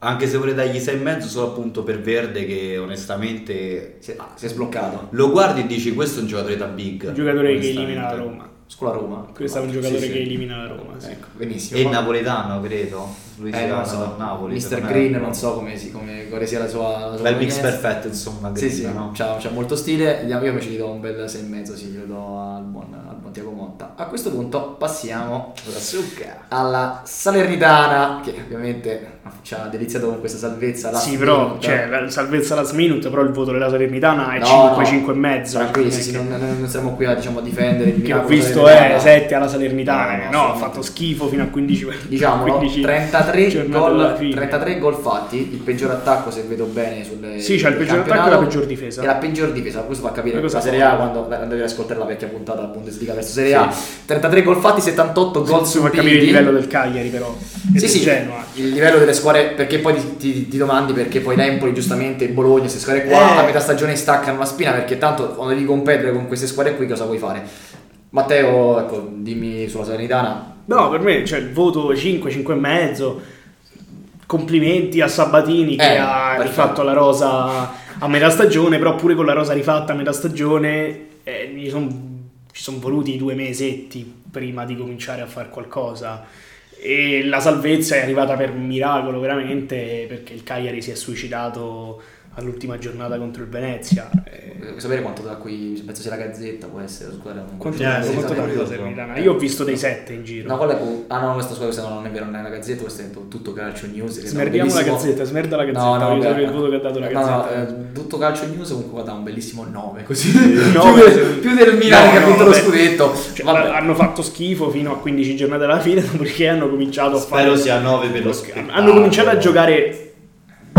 anche se vorrei dargli 6,5 solo appunto per Verde che onestamente Si è, ah, si è sbloccato. lo guardi e dici questo è un giocatore da big. Un giocatore che elimina la Roma. Scuola Roma. Questo è un giocatore Sì, sì. che elimina la Roma. sì. Ecco, benissimo. E Poi- napoletano, credo. Lui Eh, non so, Napoli. Mr. Green, non so come, si, come, quale sia la sua. La sua Bel mix perfetto, insomma. Sì, Green, sì, no? c'ha, c'ha molto stile. Io invece gli do un bel 6,5, sì, glielo do al buon, al buon Tiago Motta. A questo punto passiamo La alla Salernitana, che ovviamente ci ha deliziato con questa salvezza. last Sì, però minute. cioè, la salvezza last minute, però il voto della Salernitana è No, 5, no. 5 e mezzo. Tranquilli, Non è sì, sì, che- non, non- siamo qui a, diciamo, a difendere. il che ho visto è 7 alla Salernitana, No, no, no, ha fatto schifo fino a 15 Diciamo 15 33 giornate alla gol, fine. 33 gol fatti, il peggior attacco se vedo bene sulle Sì, c'ha il peggior attacco e la peggior difesa. E la peggior difesa, questo fa capire la Serie? A quando andavi ad ascoltare la vecchia puntata della Bundesliga verso Serie A. 33 gol fatti, 78 gol Questo fa subiti. capire il livello del Cagliari però. e Sì, sì, Genoa. il livello delle squadre, perché poi ti, ti- ti domandi perché poi l'Empoli, giustamente, Bologna, queste squadre qua Eh. a metà stagione staccano la spina perché tanto quando devi competere con queste squadre qui cosa vuoi fare? Matteo, ecco, dimmi sulla Salernitana. No, per me cioè, il voto 5, 5 e mezzo. Complimenti a Sabatini che Eh, ha perfetto. rifatto la rosa a metà stagione, però pure con la rosa rifatta a metà stagione eh, son- ci sono voluti due mesetti prima di cominciare a fare qualcosa. E la salvezza è arrivata per miracolo veramente perché il Cagliari si è suicidato all'ultima giornata contro il Venezia. Eh, Vuoi sapere quanto da qui, penso sia la Gazzetta, può essere la squadra. quanto Eh, quanto la sì. Salernitana? Io ho visto dei 7 in giro. No, quella è ah no, questa squadra questa non è vero, non è la Gazzetta, questo è tutto calcio news. Smerdiamo la gazzetta, smerda la gazzetta, No, no, voglio sapere il voto che ha dato la no, no, gazzetta. eh, tutto calcio news comunque dà un bellissimo 9 così. Nove, più, sì. del, più del Milan No, che ha no, vinto lo scudetto. Cioè, Vabbè. hanno fatto schifo fino a 15 giornate alla fine, dopodiché hanno cominciato a fare. Spero sia 9 per lo spettacolo. Hanno cominciato a giocare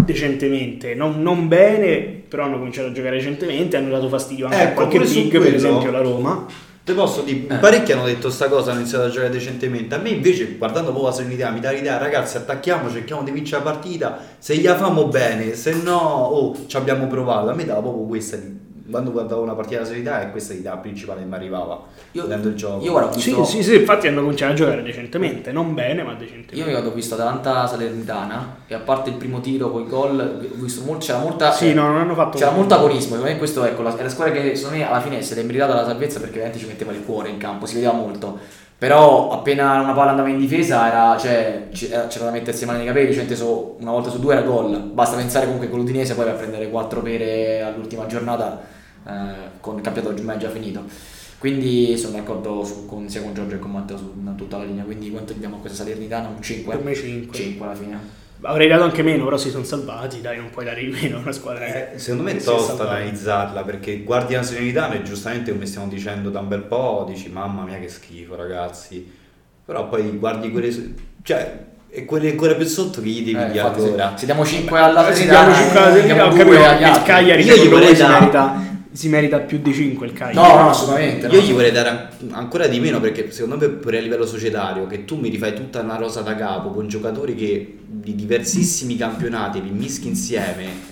decentemente, non, non bene, però hanno cominciato a giocare decentemente. Hanno dato fastidio anche a Ecco, qualche pure su big, per quello- esempio la Roma. Te posso dire, Eh. parecchi hanno detto sta cosa, hanno iniziato a giocare decentemente. A me invece, guardando un po' la serenità, mi dà l'idea, ragazzi, attacchiamo, cerchiamo di vincere la partita. Se gli famo bene, se no, oh, ci abbiamo provato. A me dava proprio questa di- quando guardavo una partita della Serie A è questa l'idea principale che mi arrivava Io- vedendo il gioco. Io guarda, visto, Sì, sì, sì, infatti hanno cominciato a giocare decentemente, non bene, ma Io decentemente. mi ricordo ho visto Atalanta Salernitana e a parte il primo tiro con i gol, ho visto molto, c'era molta Sì, no, non hanno fatto c'era molto agonismo, secondo me questo ecco, la, è la squadra che secondo me alla fine si è meritata la salvezza perché veramente ci metteva il cuore in campo, si vedeva molto. Però appena una palla andava in difesa era, cioè, era- c'era da mettersi le mani nei capelli, cioè inteso, una volta su due era gol. Basta pensare comunque con l'Udinese poi va a prendere quattro pere all'ultima giornata eh, con il campionato già già finito. Quindi sono d'accordo su- con, sia con Giorgio che con Matteo su su tutta la linea. Quindi quanto diamo a questa Salernitana? Un 5? Per me 5. 5 alla fine. Avrei dato anche meno, però si sono salvati, dai, non puoi dare di meno a una squadra. Eh, secondo me è tosta analizzarla perché guardi la Serenitana e giustamente come stiamo dicendo da un bel po' dici mamma mia che schifo ragazzi. Però poi guardi quelle cioè e quelle ancora più sotto che gli devi Eh, se, allora se diamo 5 alla Se Salernitana, diamo 5 alla A, diamo ho capito, il. Cagliari Io gli vorrei dare- si merita più di 5 il Cagliari. No, no, assolutamente. io no. gli vorrei dare an- ancora di meno perché secondo me pure a livello societario che tu mi rifai tutta una rosa da capo con giocatori che di diversissimi campionati li mischi insieme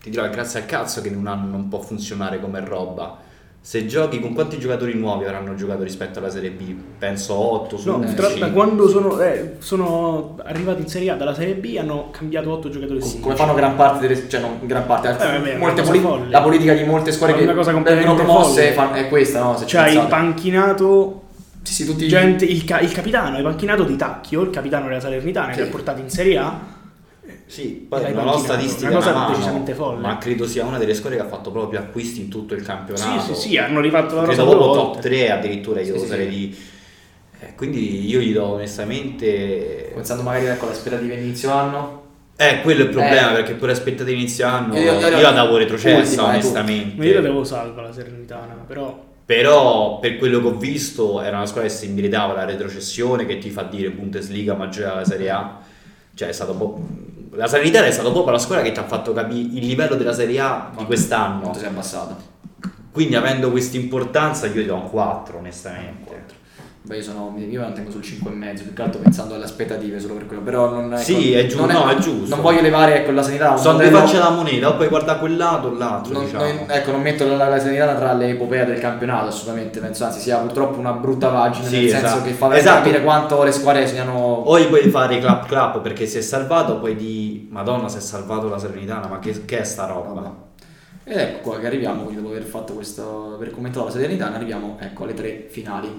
ti dirò grazie al cazzo che in un anno non può funzionare come roba se giochi con quanti giocatori nuovi avranno giocato rispetto alla Serie B? Penso 8 su No, 11. tra- da quando sono, eh, sono arrivati in Serie A dalla Serie B hanno cambiato 8 giocatori come fanno gran parte delle cioè non gran parte Eh, vabbè, una molte poli- la politica di molte squadre che vengono promosse folle. è questa no se ci Cioè, il panchinato sì, sì, tutti gente, il, ca- il capitano, il panchinato di Tacchio, il capitano della Salernitana, Sì. che ha portato in Serie A. Sì, poi L'hai non ho panchinato, statistiche una cosa mano, decisamente folle. ma credo sia una delle squadre che ha fatto proprio acquisti in tutto il campionato. Sì, sì, sì, hanno rifatto la Credo rosa due proprio top 3 addirittura io Sì, sì, oserei sì. di... eh, quindi io gli do onestamente... pensando magari ecco l'aspettativa inizio anno Eh, quello è il problema Eh. perché pure aspettative inizio anno Io- io, io- la davo retrocessa eh, onestamente. Ma io la devo salva la Salernitana, però Però per quello che ho visto era una squadra che si meritava la retrocessione che ti fa dire Bundesliga maggiore alla Serie A. Cioè è stato po- la Salernitana è stata proprio la squadra che ti ha fatto capire il livello della Serie A di quest'anno. quanto si è abbassato Quindi avendo questa importanza io gli do un 4 onestamente. Beh, io, sono, io me la tengo sul 5,5 più che altro pensando alle aspettative solo per quello però non Sì, è giusto, non no, è giusto. non voglio levare ecco la sanità Sono modello- facce della moneta, o poi guarda quel lato o l'altro. non, diciamo. non- ecco, non metto la, la sanità tra le epopee del campionato assolutamente penso anzi sia purtroppo una brutta pagina Sì, nel senso esatto. che fa Esatto. capire quanto le squadre siano O gli puoi fare clap clap perché si è salvato, poi di Madonna si è salvato la Salernitana, ma che, che è sta roba? Vabbè. Ed ecco qua che arriviamo, quindi dopo aver fatto questo, aver commentato la Salernitana, arriviamo ecco alle tre finali.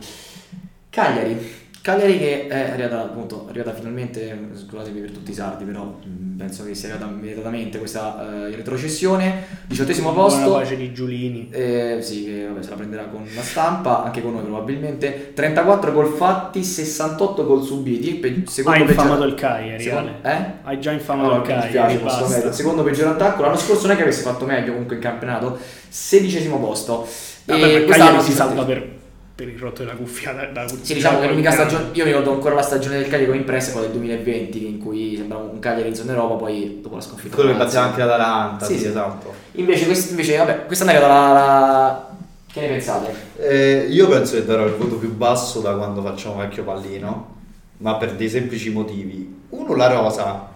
Cagliari. Cagliari che è arrivata appunto, arrivata finalmente, scusatemi per tutti i sardi, però mh, penso che sia arrivata meritatamente questa eh, retrocessione. Diciottesimo buona posto. pace di Giulini. Eh, sì, che vabbè, se la prenderà con la stampa, anche con noi probabilmente. 34 gol fatti, 68 gol subiti. pe- Ha secondo infamato peggior- il Cagliari, secondo-. Eh? Hai già infamato Allora, il Cagliari, dispiace. Secondo peggior attacco. L'anno scorso non è che avesse fatto meglio comunque in campionato. Sedicesimo posto. Vabbè, e Cagliari si salva per, per il rotto della cuffia. Da, da- Sì, diciamo che l'unica stagione. Io mi ricordo ancora la stagione del Cagliari con impressa, quella del 2020, in cui sembrava un Cagliari in zona Europa, poi dopo la sconfitta. Quello che batteva Lazio. anche l'Atalanta, Sì, sì, sì. esatto. Invece, quest- invece, vabbè, quest'anno è la, la- Che ne pensate? Eh, io penso che darò il voto più basso da quando facciamo vecchio pallino, ma per dei semplici motivi. Uno, la rosa,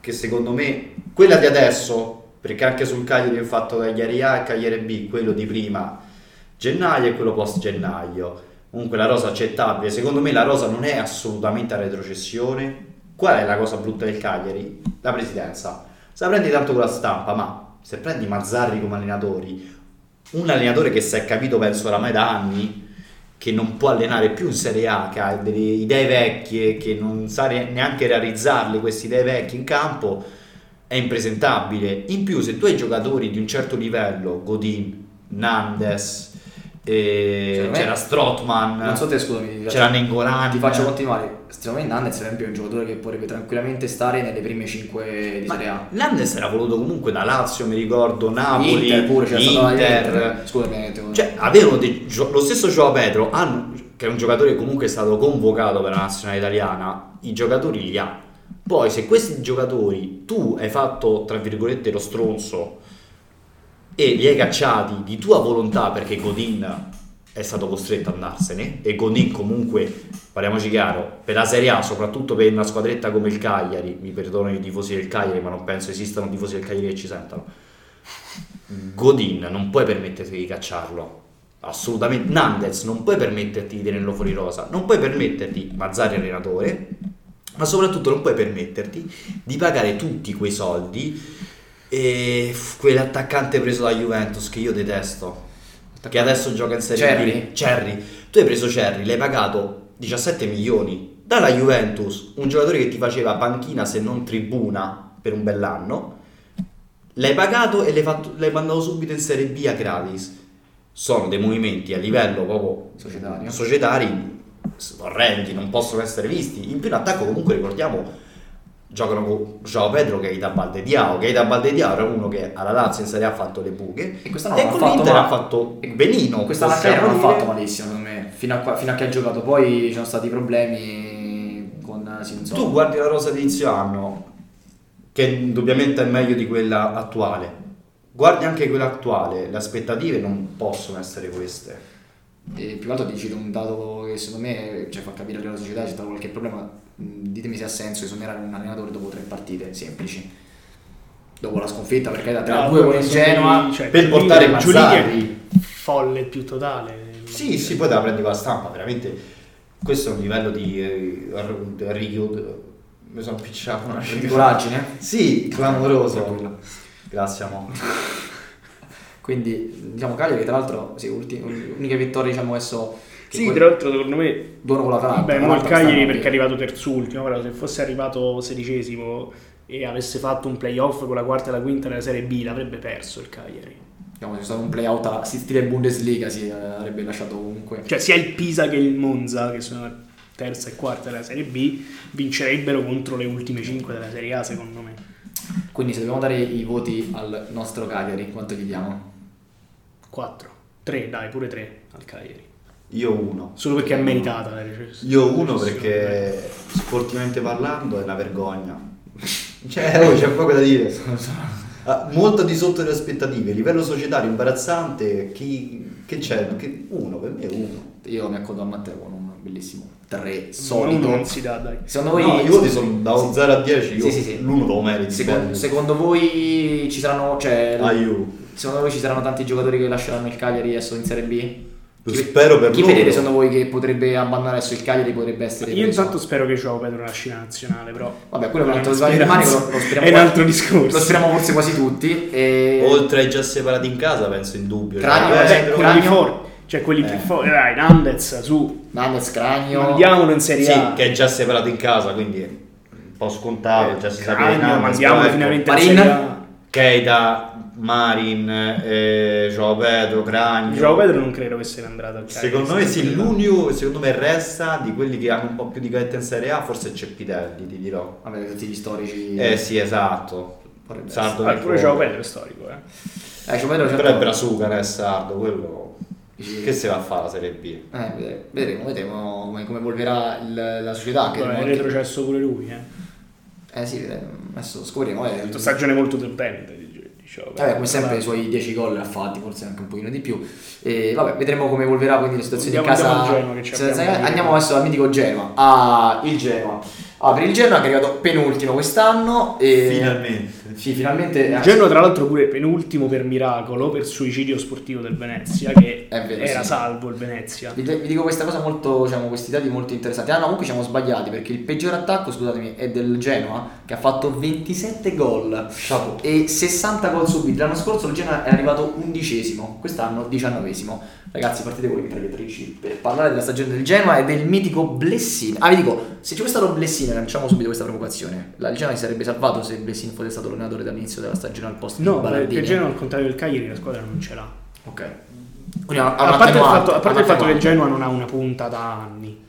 che secondo me, quella di adesso, perché anche sul Cagliari ho fatto Cagliari A e Cagliari B, quello di prima gennaio e quello post gennaio. Comunque la rosa accettabile, secondo me la rosa non è assolutamente a retrocessione. Qual è la cosa brutta del Cagliari? La presidenza. Se la prendi tanto con la stampa, ma se prendi Mazzarri come allenatori, un allenatore che si è capito penso oramai da anni che non può allenare più in Serie A, che ha delle idee vecchie, che non sa neanche realizzarle queste idee vecchie in campo, è impresentabile. In più, se tu hai giocatori di un certo livello, Godin, Nandes, eh, me- c'era Strotman, Non so te, scusami. c'era Nengolan, Ti faccio continuare. Secondo me per esempio, è un giocatore che potrebbe tranquillamente stare nelle prime 5 di Ma Serie A. Nandes era voluto comunque da Lazio, mi ricordo, Napoli, Inter pure, la Inter. Inter. Scusami, te- Cioè, avevano dei lo stesso Gioa Pedro, hanno- che è un giocatore che comunque è stato convocato per la nazionale italiana, i giocatori li ha. Poi, se questi giocatori tu hai fatto, tra virgolette, lo stronzo e li hai cacciati di tua volontà perché Godin è stato costretto ad andarsene e Godin comunque, parliamoci chiaro, per la Serie A, soprattutto per una squadretta come il Cagliari, mi perdono i tifosi del Cagliari, ma non penso esistano tifosi del Cagliari che ci sentano Godin non puoi permetterti di cacciarlo. Assolutamente. Nandez non puoi permetterti di tenerlo fuori rosa. Non puoi permetterti, Mazzari allenatore, ma soprattutto non puoi permetterti di pagare tutti quei soldi e quell'attaccante preso da Juventus che io detesto. Che adesso gioca in Serie Cerri? B. Cerri. Tu hai preso Cerri, l'hai pagato 17 milioni dalla Juventus, un giocatore che ti faceva panchina se non tribuna per un bell'anno. L'hai pagato e l'hai, fatto- l'hai mandato subito in Serie B a gratis. Sono dei movimenti a livello proprio Societario. societari orrendi, non possono essere visti. In più in attacco comunque ricordiamo giocano con Joao Pedro che è da Baldediao, che è da Baldediao era uno che alla Lazio in Serie A ha fatto le buche E quest'anno e con fatto l'Inter male. ha fatto benino. Anche possiamo non ha fatto malissimo secondo me, fino a, qua- fino a che ha giocato, poi ci sono stati problemi con Sinzon. Tu guardi la rosa di inizio anno, che indubbiamente è meglio di quella attuale. Guardi anche quella attuale, le aspettative non possono essere queste. E più che altro ti cito un dato che secondo me cioè, fa capire che la società c'è stato qualche problema. Ditemi se ha senso esonerare un allenatore dopo tre partite semplici. Dopo la sconfitta, perché da 3 a 2 con il Genoa. cioè, per portare Mazzarri. folle più totale. Sì, sì, poi te la prendi con la stampa, veramente. Questo è un livello di eh. Mi sono picciato una Di coraggine. Sì, clamoroso. Grazie, amo. Quindi, diciamo, Cagliari, che tra l'altro, sì, ulti- uniche vittorie, diciamo, adesso. Che Sì, poi- tra l'altro secondo me Buono con l'Atalanta. Vabbè, mo il Cagliari perché è arrivato terzultimo, però se fosse arrivato sedicesimo e avesse fatto un playoff con la quarta e la quinta nella Serie B l'avrebbe perso il Cagliari. Diciamo, se c'è stato un playout alla stile Bundesliga, si eh, avrebbe lasciato comunque. Cioè sia il Pisa che il Monza, che sono terza e quarta della Serie B, vincerebbero contro le ultime cinque della Serie A secondo me. Quindi, se dobbiamo dare i voti al nostro Cagliari, quanto gli diamo? 4, 3, dai, pure 3 al Cagliari. Io uno. Solo perché è meritata la recensione. Io uno perché sportivamente parlando è una vergogna. Cioè, oh, c'è poco da dire. Ah, Molto di sotto le aspettative. Livello societario imbarazzante. Chi, che c'è? Che- uno, per me è uno. Io mi accodo a Matteo con un bellissimo 3 Ma solito. uno non si dà, dai. Secondo voi no, i voti sono da sì. 0 a 10. Io Sì, sì, sì. l'uno lo meriti. Secondo, secondo voi ci saranno cioè Aiu. secondo voi ci saranno tanti giocatori che lasceranno il Cagliari adesso in Serie B? Lo Chi- spero per Chi loro. vedete secondo voi che potrebbe abbandonare adesso il Cagliari potrebbe essere Io preso? intanto spero che Joao Pedro nasci in nazionale, però. Vabbè, quello è un altro sbaglio lo, lo speriamo È un altro discorso. Lo speriamo forse quasi tutti. E... Oltre ai già separati in casa, penso in dubbio. Cranio, Cioè, vabbè, Pedro- quelli Cragno. forti, cioè quelli più Eh. forti. Dai, Nandez, su. Nanez, Cragno. Mandiamolo in Serie Sì, A. che è già separato in casa, quindi è un po' scontato. già si sa che Cragno, Nandez, mandiamolo però ecco, finalmente in? Serie A. Keita, Marin, eh, Joao Pedro, Cragno. Joao Pedro non credo che se ne andrà dal Cagliari. Secondo me sì, l'unico secondo me resta di quelli che hanno un po' più di gavetta in Serie A, forse c'è Pitelli, ti dirò. Vabbè, tutti gli storici. Eh sì, esatto. Sardo Ah, pure. Joao Pedro è storico, eh. Eh, Joao Pedro, certo- Però è Brasuca, non è Sardo, quello che si va a fare la Serie B? Eh, vedremo, vedremo, come, come evolverà il- la società. Che Vabbè, è retrocesso pure lui, eh. Eh sì, adesso scopriremo. Eh, Una stagione molto deludente di di Joao Pedro. Vabbè, come sempre i suoi 10 gol ha fatti, forse anche un pochino di più. E vabbè, vedremo come evolverà quindi la situazione Andiamo- in casa. andiamo al Genoa, che ci Se- andiamo adesso al mitico Genoa. Ah, il Genoa. Ah, per il Genoa che è arrivato penultimo quest'anno. E... Finalmente. Sì, finalmente. Il Genoa tra l'altro pure penultimo per miracolo per suicidio sportivo del Venezia che vero, era sì. salvo il Venezia. Vi, vi dico questa cosa molto, diciamo, questi dati molto interessanti. Ah no, comunque ci siamo sbagliati perché il peggior attacco, scusatemi, è del Genoa che ha fatto 27 gol Chapeau. e 60 gol subiti. L'anno scorso il Genoa è arrivato undicesimo, quest'anno diciannovesimo. Ragazzi, partite con le mitragliatrici per parlare della stagione del Genoa e del mitico Blessing. Ah, vi dico, se ci fosse stato Blessing, lanciamo subito questa provocazione. La- Genoa si sarebbe salvato se Blessing fosse stato l'allenatore dall'inizio della stagione al posto No, di perché Ballardini. il Genoa al contrario del Cagliari la squadra non ce l'ha. Ok. Quindi ha- ha A parte, fatto, a parte il fatto che il. Genoa non ha una punta da anni.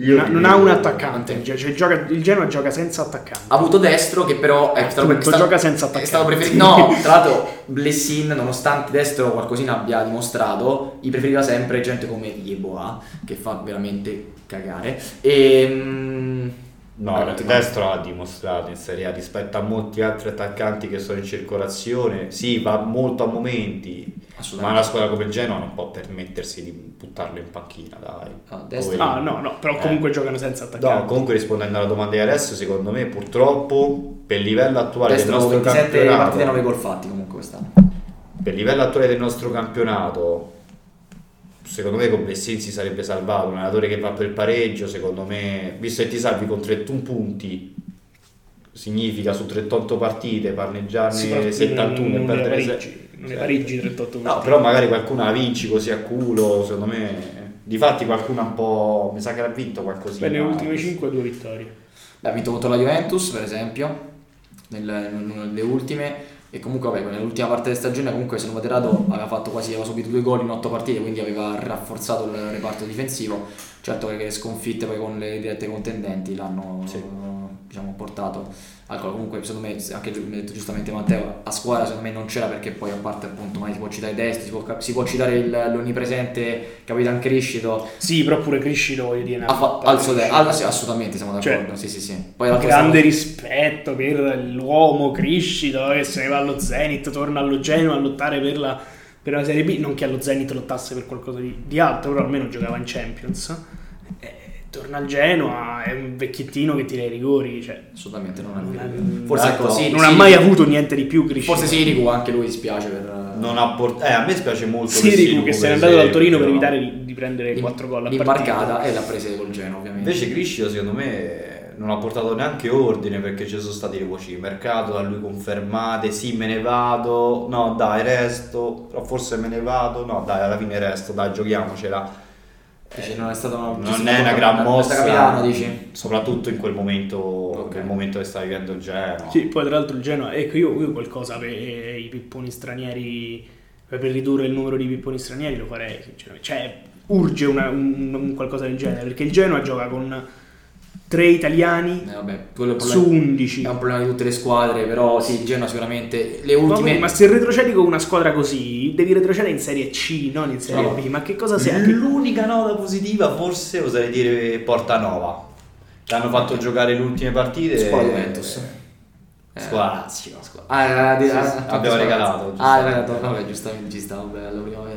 Io Non ha- non ha un attaccante. Cioè, gioca- il Genoa gioca senza attaccante. Ha avuto destro che però è stato, è stato- gioca senza è attaccante. stato preferito. No, tra l'altro Blessin, nonostante destro qualcosina abbia dimostrato, gli preferiva sempre gente come Yeboah, che fa veramente cagare. E, mm, No, Eh, il destro ha dimostrato in Serie A rispetto a molti altri attaccanti che sono in circolazione. Sì, va molto a momenti, ma una squadra come il Genoa non può permettersi di buttarlo in panchina, dai. Ah, destro. Poi- Ah, no, no, però Eh. comunque giocano senza attaccare. No, comunque rispondendo alla domanda di adesso, secondo me purtroppo per il livello attuale del Destro nostro 27 partite 9 campionato, gol fatti comunque quest'anno. per il livello attuale del nostro campionato, secondo me con Blessin si sarebbe salvato, un allenatore che va per il pareggio, secondo me, visto che ti salvi con 31 punti, significa su 38 partite Sì, parneggiarne 71 e non, perdere se- non Sì. pareggi 38 No, partite. però magari qualcuna la vinci così a culo, secondo me. Difatti qualcuno un po'. Mi sa che l'ha vinto qualcosina. Beh, le ultime 5 due vittorie. Beh, ha vinto contro la Juventus, per esempio, nel- nelle ultime. E comunque, vabbè, nell'ultima parte della stagione, comunque, se non vado errato, aveva fatto quasi, aveva subito due gol in otto partite, quindi aveva rafforzato il reparto difensivo. Certo che le sconfitte poi con le dirette contendenti l'hanno Sì. diciamo, portato al gol. Comunque, secondo me, anche mi ha detto giustamente Matteo, a squadra secondo me non c'era perché poi a parte appunto, magari si può citare Destro, si può, si può citare il- l'onnipresente Capitan Crescito, Sì, però pure Crescito voglio dire. fa- al suo al- sì, assolutamente siamo Cioè, d'accordo. sì, sì, sì. Poi grande siamo- rispetto per l'uomo Crescito che se ne va allo Zenit, torna allo Genoa a lottare per la, per la Serie B. Non che allo Zenit lottasse per qualcosa di, di altro, però almeno giocava in Champions. Eh, torna al Genoa, è un vecchiettino che tira i rigori. Cioè, Assolutamente non è non, vero. ha- Forse ecco, sì, non sì, ha mai avuto niente di più Crescito. Forse Sirigu anche lui dispiace per Non ha port- eh, a me spiace molto. Sirigu Sirigu, che se n'è andato dal. Torino per evitare di, di prendere l'im- 4 gol a partita. e l'ha presa col Genoa, ovviamente. Invece Criscio, secondo me, non ha portato neanche ordine perché ci sono stati le voci di mercato da lui confermate. Sì, me ne vado. No, dai, resto. Però forse me ne vado. No, dai, alla fine resto. Dai, giochiamocela. Dici, non è stata una, Non è una gran mossa. capitano, dici? Soprattutto in quel momento, Ok. nel momento che sta vivendo il Genoa. Sì, poi tra l'altro il Genoa, ecco io, io qualcosa per i pipponi stranieri, per ridurre il numero di pipponi stranieri lo farei sinceramente. Cioè, urge una- un, un qualcosa del genere, perché il Genoa gioca con tre italiani Eh, vabbè, il su problema- 11. È un problema di tutte le squadre, però sì, il Genoa sicuramente le ultime... quindi- ma se retrocedi con una squadra così, devi retrocedere in Serie C, non in Serie No. B. Ma che cosa sei? Che- L'unica nota positiva forse oserei dire Portanova. Che hanno fatto giocare le ultime partite. Scuola Juventus. Eh, Scuola Lazio. scu- Ah, Sì, ah, abbiamo regalato. Ah, regalato, vabbè, giustamente ci sta, vabbè, alla primavera.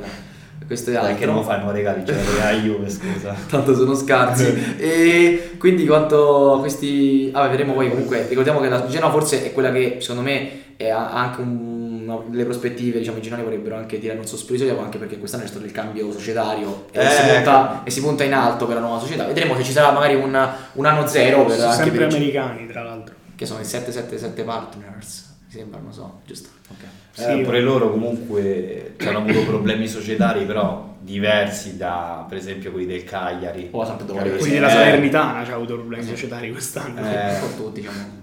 Questo è altro. che non fanno regali, ce la Juve, scusa. Tanto sono scarsi. e quindi quanto a questi. Vabbè, vedremo poi. Comunque, ricordiamo che la Genoa forse è quella che secondo me è- ha anche un, no, le prospettive. Diciamo, i Genoani vorrebbero anche tirare un sospiro anche perché quest'anno è stato il cambio societario e, Eh, si punta, ecco. e si punta in alto per la nuova società. Vedremo se ci sarà magari un, un anno zero per sono anche sempre per i- americani, tra l'altro. che sono i 777 partners. Mi sembra, non so, giusto. Ok. Sì, Eh, pure loro comunque hanno avuto problemi societari, però diversi da per esempio quelli del Cagliari. O la Sampdoria. Della Eh, Salernitana ci ha avuto problemi societari quest'anno. Eh. Un po' tutti, diciamo.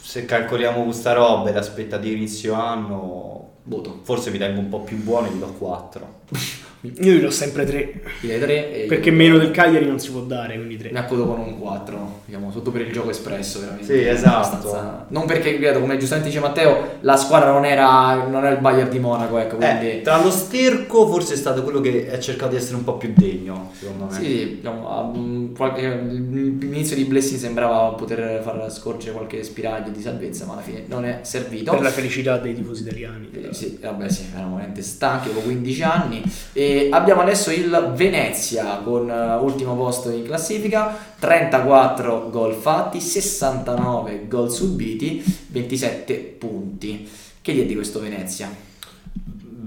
Se calcoliamo questa roba e le aspettative inizio anno, Voto. forse mi tengo un po' più buono e gli do 4. Io gli do sempre 3. Io tre e Perché io- meno del Cagliari non si può dare, quindi 3. Mi accodo con un 4, diciamo, sotto per il gioco espresso, veramente. Sì, esatto. Abbastanza- Non perché, ripeto, come giustamente dice Matteo, la squadra non era, non era il Bayern di Monaco, ecco, quindi... Eh, tra lo sterco forse è stato quello che ha cercato di essere un po' più degno, secondo me. Sì, diciamo, a- mm, qualche- l'inizio di Blessing sembrava poter far scorgere qualche spiraglio di salvezza, ma alla fine non è servito. Per la felicità dei tifosi italiani. Eh, Sì, vabbè sì, erano veramente stanchi dopo 15 anni. E abbiamo adesso il Venezia con eh, ultimo posto in classifica, 34 gol fatti, 69 gol subiti, 27 punti. Che dire di questo Venezia?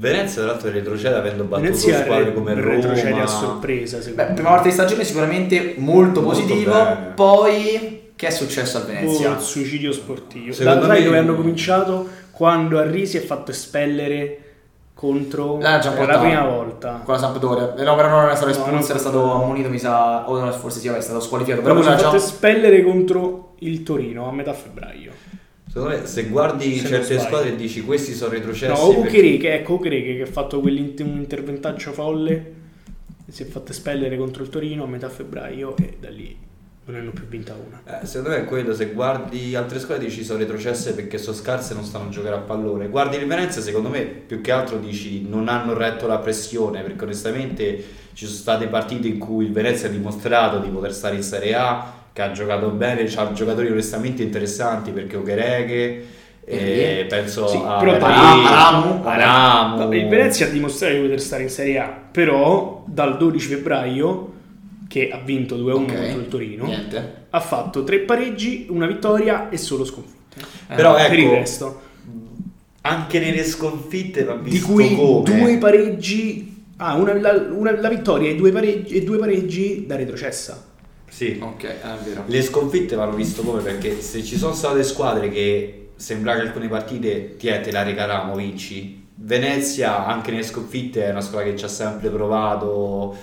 Venezia tra l'altro retrocede avendo battuto Venezia squadre re- come retrocede Roma. a sorpresa, Beh, prima parte di stagione sicuramente molto, Molto positivo, bene. poi che è successo a Oh, Venezia? il suicidio sportivo. Secondo Da, me- dove hanno cominciato? Quando Arri si è fatto espellere contro la portato. prima volta. Con la Sampdoria. Eh, No, però non era stato espulso, era stato ammonito, mi sa, o forse sì, è stato squalificato. Però Però si è fatto già... espellere contro il Torino a metà febbraio. Secondo me se guardi Se certe squadre e dici questi sono retrocessi No, o perché- ecco Cucchereke che ha fatto quell'inter- un interventaccio folle si è fatto espellere contro il Torino a metà febbraio e da lì non ne hanno più vinta una. Eh, secondo me è quello, se guardi altre squadre dici sono retrocesse perché sono scarse e non stanno a giocare a pallone. Guardi il Venezia, secondo me più che altro dici non hanno retto la pressione perché onestamente ci sono state partite in cui il Venezia ha dimostrato di poter stare in Serie A che ha giocato bene, ha giocatori onestamente interessanti perché Okereke, e penso Sì, a però Aramu. Aramu. Il Venezia ha dimostrato di poter stare in Serie A, però dal 12 febbraio, che ha vinto 2-1 Ok. contro il Torino, Niente. ha fatto tre pareggi, una vittoria e solo sconfitte. Però per il ecco, resto, anche nelle sconfitte va di visto cui come. due pareggi, ah, una, la, una- la vittoria e due, pareggi, e due pareggi da retrocessa. Sì. Ok, è vero. Le sconfitte vanno visto come perché se ci sono state squadre che sembra che alcune partite ti è, te la regalamo, vinci. Venezia anche nelle sconfitte è una squadra che ci ha sempre provato.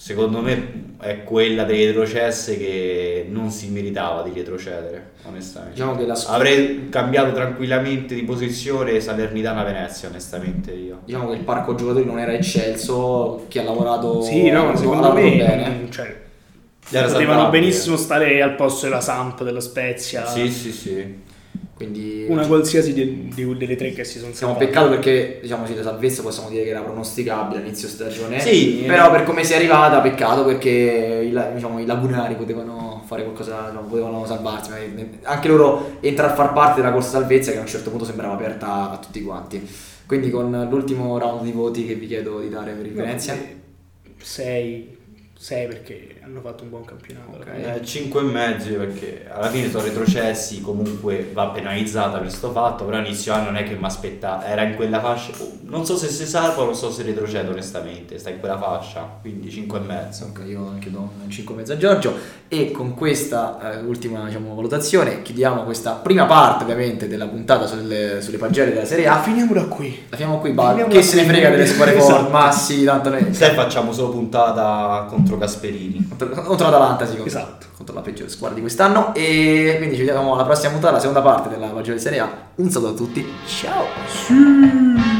Secondo me è quella delle retrocesse che non si meritava di retrocedere, onestamente. Diciamo che la scu- Avrei cambiato tranquillamente di posizione Salernitana-Venezia, onestamente io. Diciamo che il parco giocatori non era eccelso, chi ha lavorato Sì, no, secondo me bene. cioè, Era potevano salvabile. benissimo stare al posto della Samp, della Spezia, Sì, sì, sì. Quindi una qualsiasi di- di- delle tre che si sono salvate. peccato perché diciamo sì, la salvezza possiamo dire che era pronosticabile all'inizio stagione. Sì, però eh. per come si è arrivata, peccato perché i, diciamo, i lagunari potevano fare qualcosa, diciamo, potevano salvarsi. ma Anche loro entrare a far parte della corsa salvezza che a un certo punto sembrava aperta a tutti quanti. Quindi con l'ultimo round di voti che vi chiedo di dare per il Venezia. 6 6 perché hanno fatto un buon campionato. Ok. Eh, 5 e mezzo perché alla fine sono retrocessi, comunque va penalizzata per questo fatto, però inizio anno non è che mi aspettava, era in quella fascia, non so se si salva, non so se retrocede onestamente, sta in quella fascia, quindi 5 e mezzo. Ok, io anche do un 5 e mezzo a Giorgio e con questa eh, ultima diciamo, valutazione chiudiamo questa prima parte ovviamente della puntata sulle, sulle pagelle della Serie A. Finiamola qui. La finiamo qui, ba- Finiamola che se ne frega delle squadre Esatto. forti, ma sì, tanto ne... Se facciamo solo puntata contro Gasperini. contro, contro l'Atalanta, sì, contro, Esatto. contro la peggiore squadra di quest'anno e quindi ci vediamo alla prossima puntata, la seconda parte della di Serie A. Un saluto a tutti, ciao! Sì.